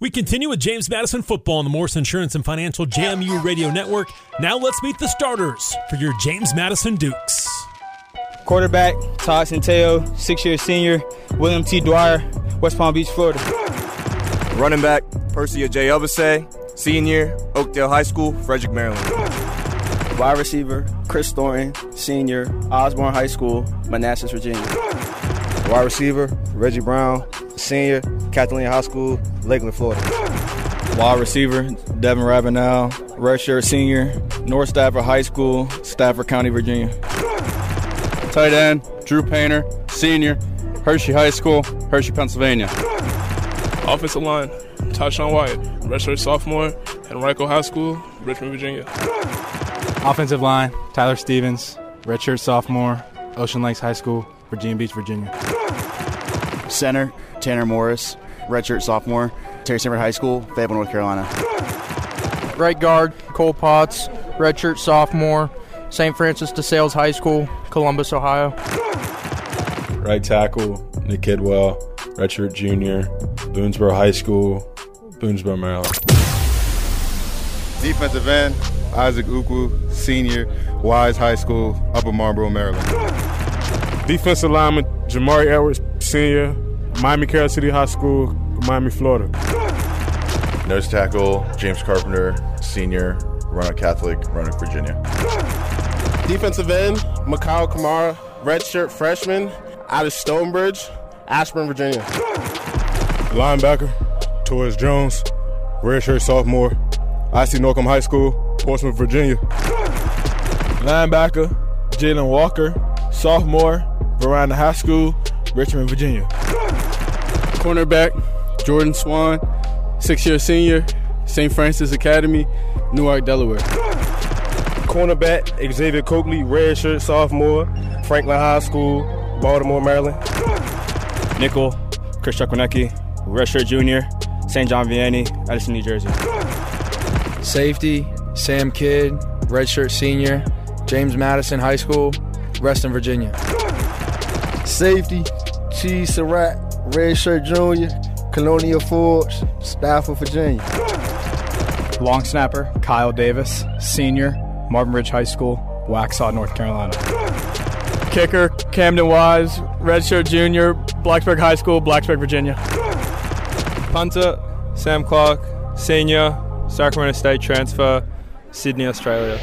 We continue with James Madison football on the Morse Insurance and Financial JMU Radio Network. Now let's meet the starters for your James Madison Dukes. Quarterback, Todd Centeio, six year senior, William T. Dwyer, West Palm Beach, Florida. Running back, Percy Agyei-Obese, senior, Oakdale High School, Frederick, Maryland. Wide receiver, Kris Thornton, senior, Osbourn High School, Manassas, Virginia. Wide receiver, Reggie Brown, senior, Kathleen High School, Lakeland, Florida. Wide receiver, Devin Ravenel, redshirt senior, North Stafford High School, Stafford County, Virginia. Tight end, Drew Painter, senior, Hershey High School, Hershey, Pennsylvania. Offensive line, Tashawn White, redshirt sophomore at Henrico High School, Richmond, Virginia. Offensive line, Tyler Stevens, redshirt sophomore, Ocean Lakes High School, Virginia Beach, Virginia. Center, Tanner Morris, redshirt sophomore, Terry Sanford High School, Fayetteville, North Carolina. Right guard, Cole Potts, redshirt sophomore, St. Francis de Sales High School, Columbus, Ohio. Right tackle, Nick Kidwell, redshirt junior, Boonsboro High School, Boonsboro, Maryland. Defensive end, Isaac Ukwu, senior, Wise High School, Upper Marlboro, Maryland. Defensive lineman, Jamari Edwards, senior, Miami Carol City High School, Miami, Florida. Nose tackle, James Carpenter, senior, Roanoke Catholic, Roanoke, Virginia. Defensive end, Mikhail Kamara, redshirt freshman, out of Stonebridge, Ashburn, Virginia. Linebacker, Taurus Jones, redshirt sophomore, IC Norcom High School, Portsmouth, Virginia. Linebacker, Jalen Walker, sophomore, Varina High School, Richmond, Virginia. Cornerback, Jordan Swan, six year senior, St. Francis Academy, Newark, Delaware. Cornerback, Xavier Coakley, redshirt sophomore, Franklin High School, Baltimore, Maryland. Nickel, Chris Chukwuneke, redshirt junior, St. John Vianney, Edison, New Jersey. Safety, Sam Kidd, redshirt senior, James Madison High School, Reston, Virginia. Safety, Cheese Surratt, redshirt junior, Colonial Forge, Stafford, Virginia. Long snapper, Kyle Davis, senior, Marvin Ridge High School, Waxhaw, North Carolina. Kicker, Camden Wise, redshirt junior, Blacksburg High School, Blacksburg, Virginia. Punter, Sam Clark, senior, Sacramento State transfer, Sydney, Australia.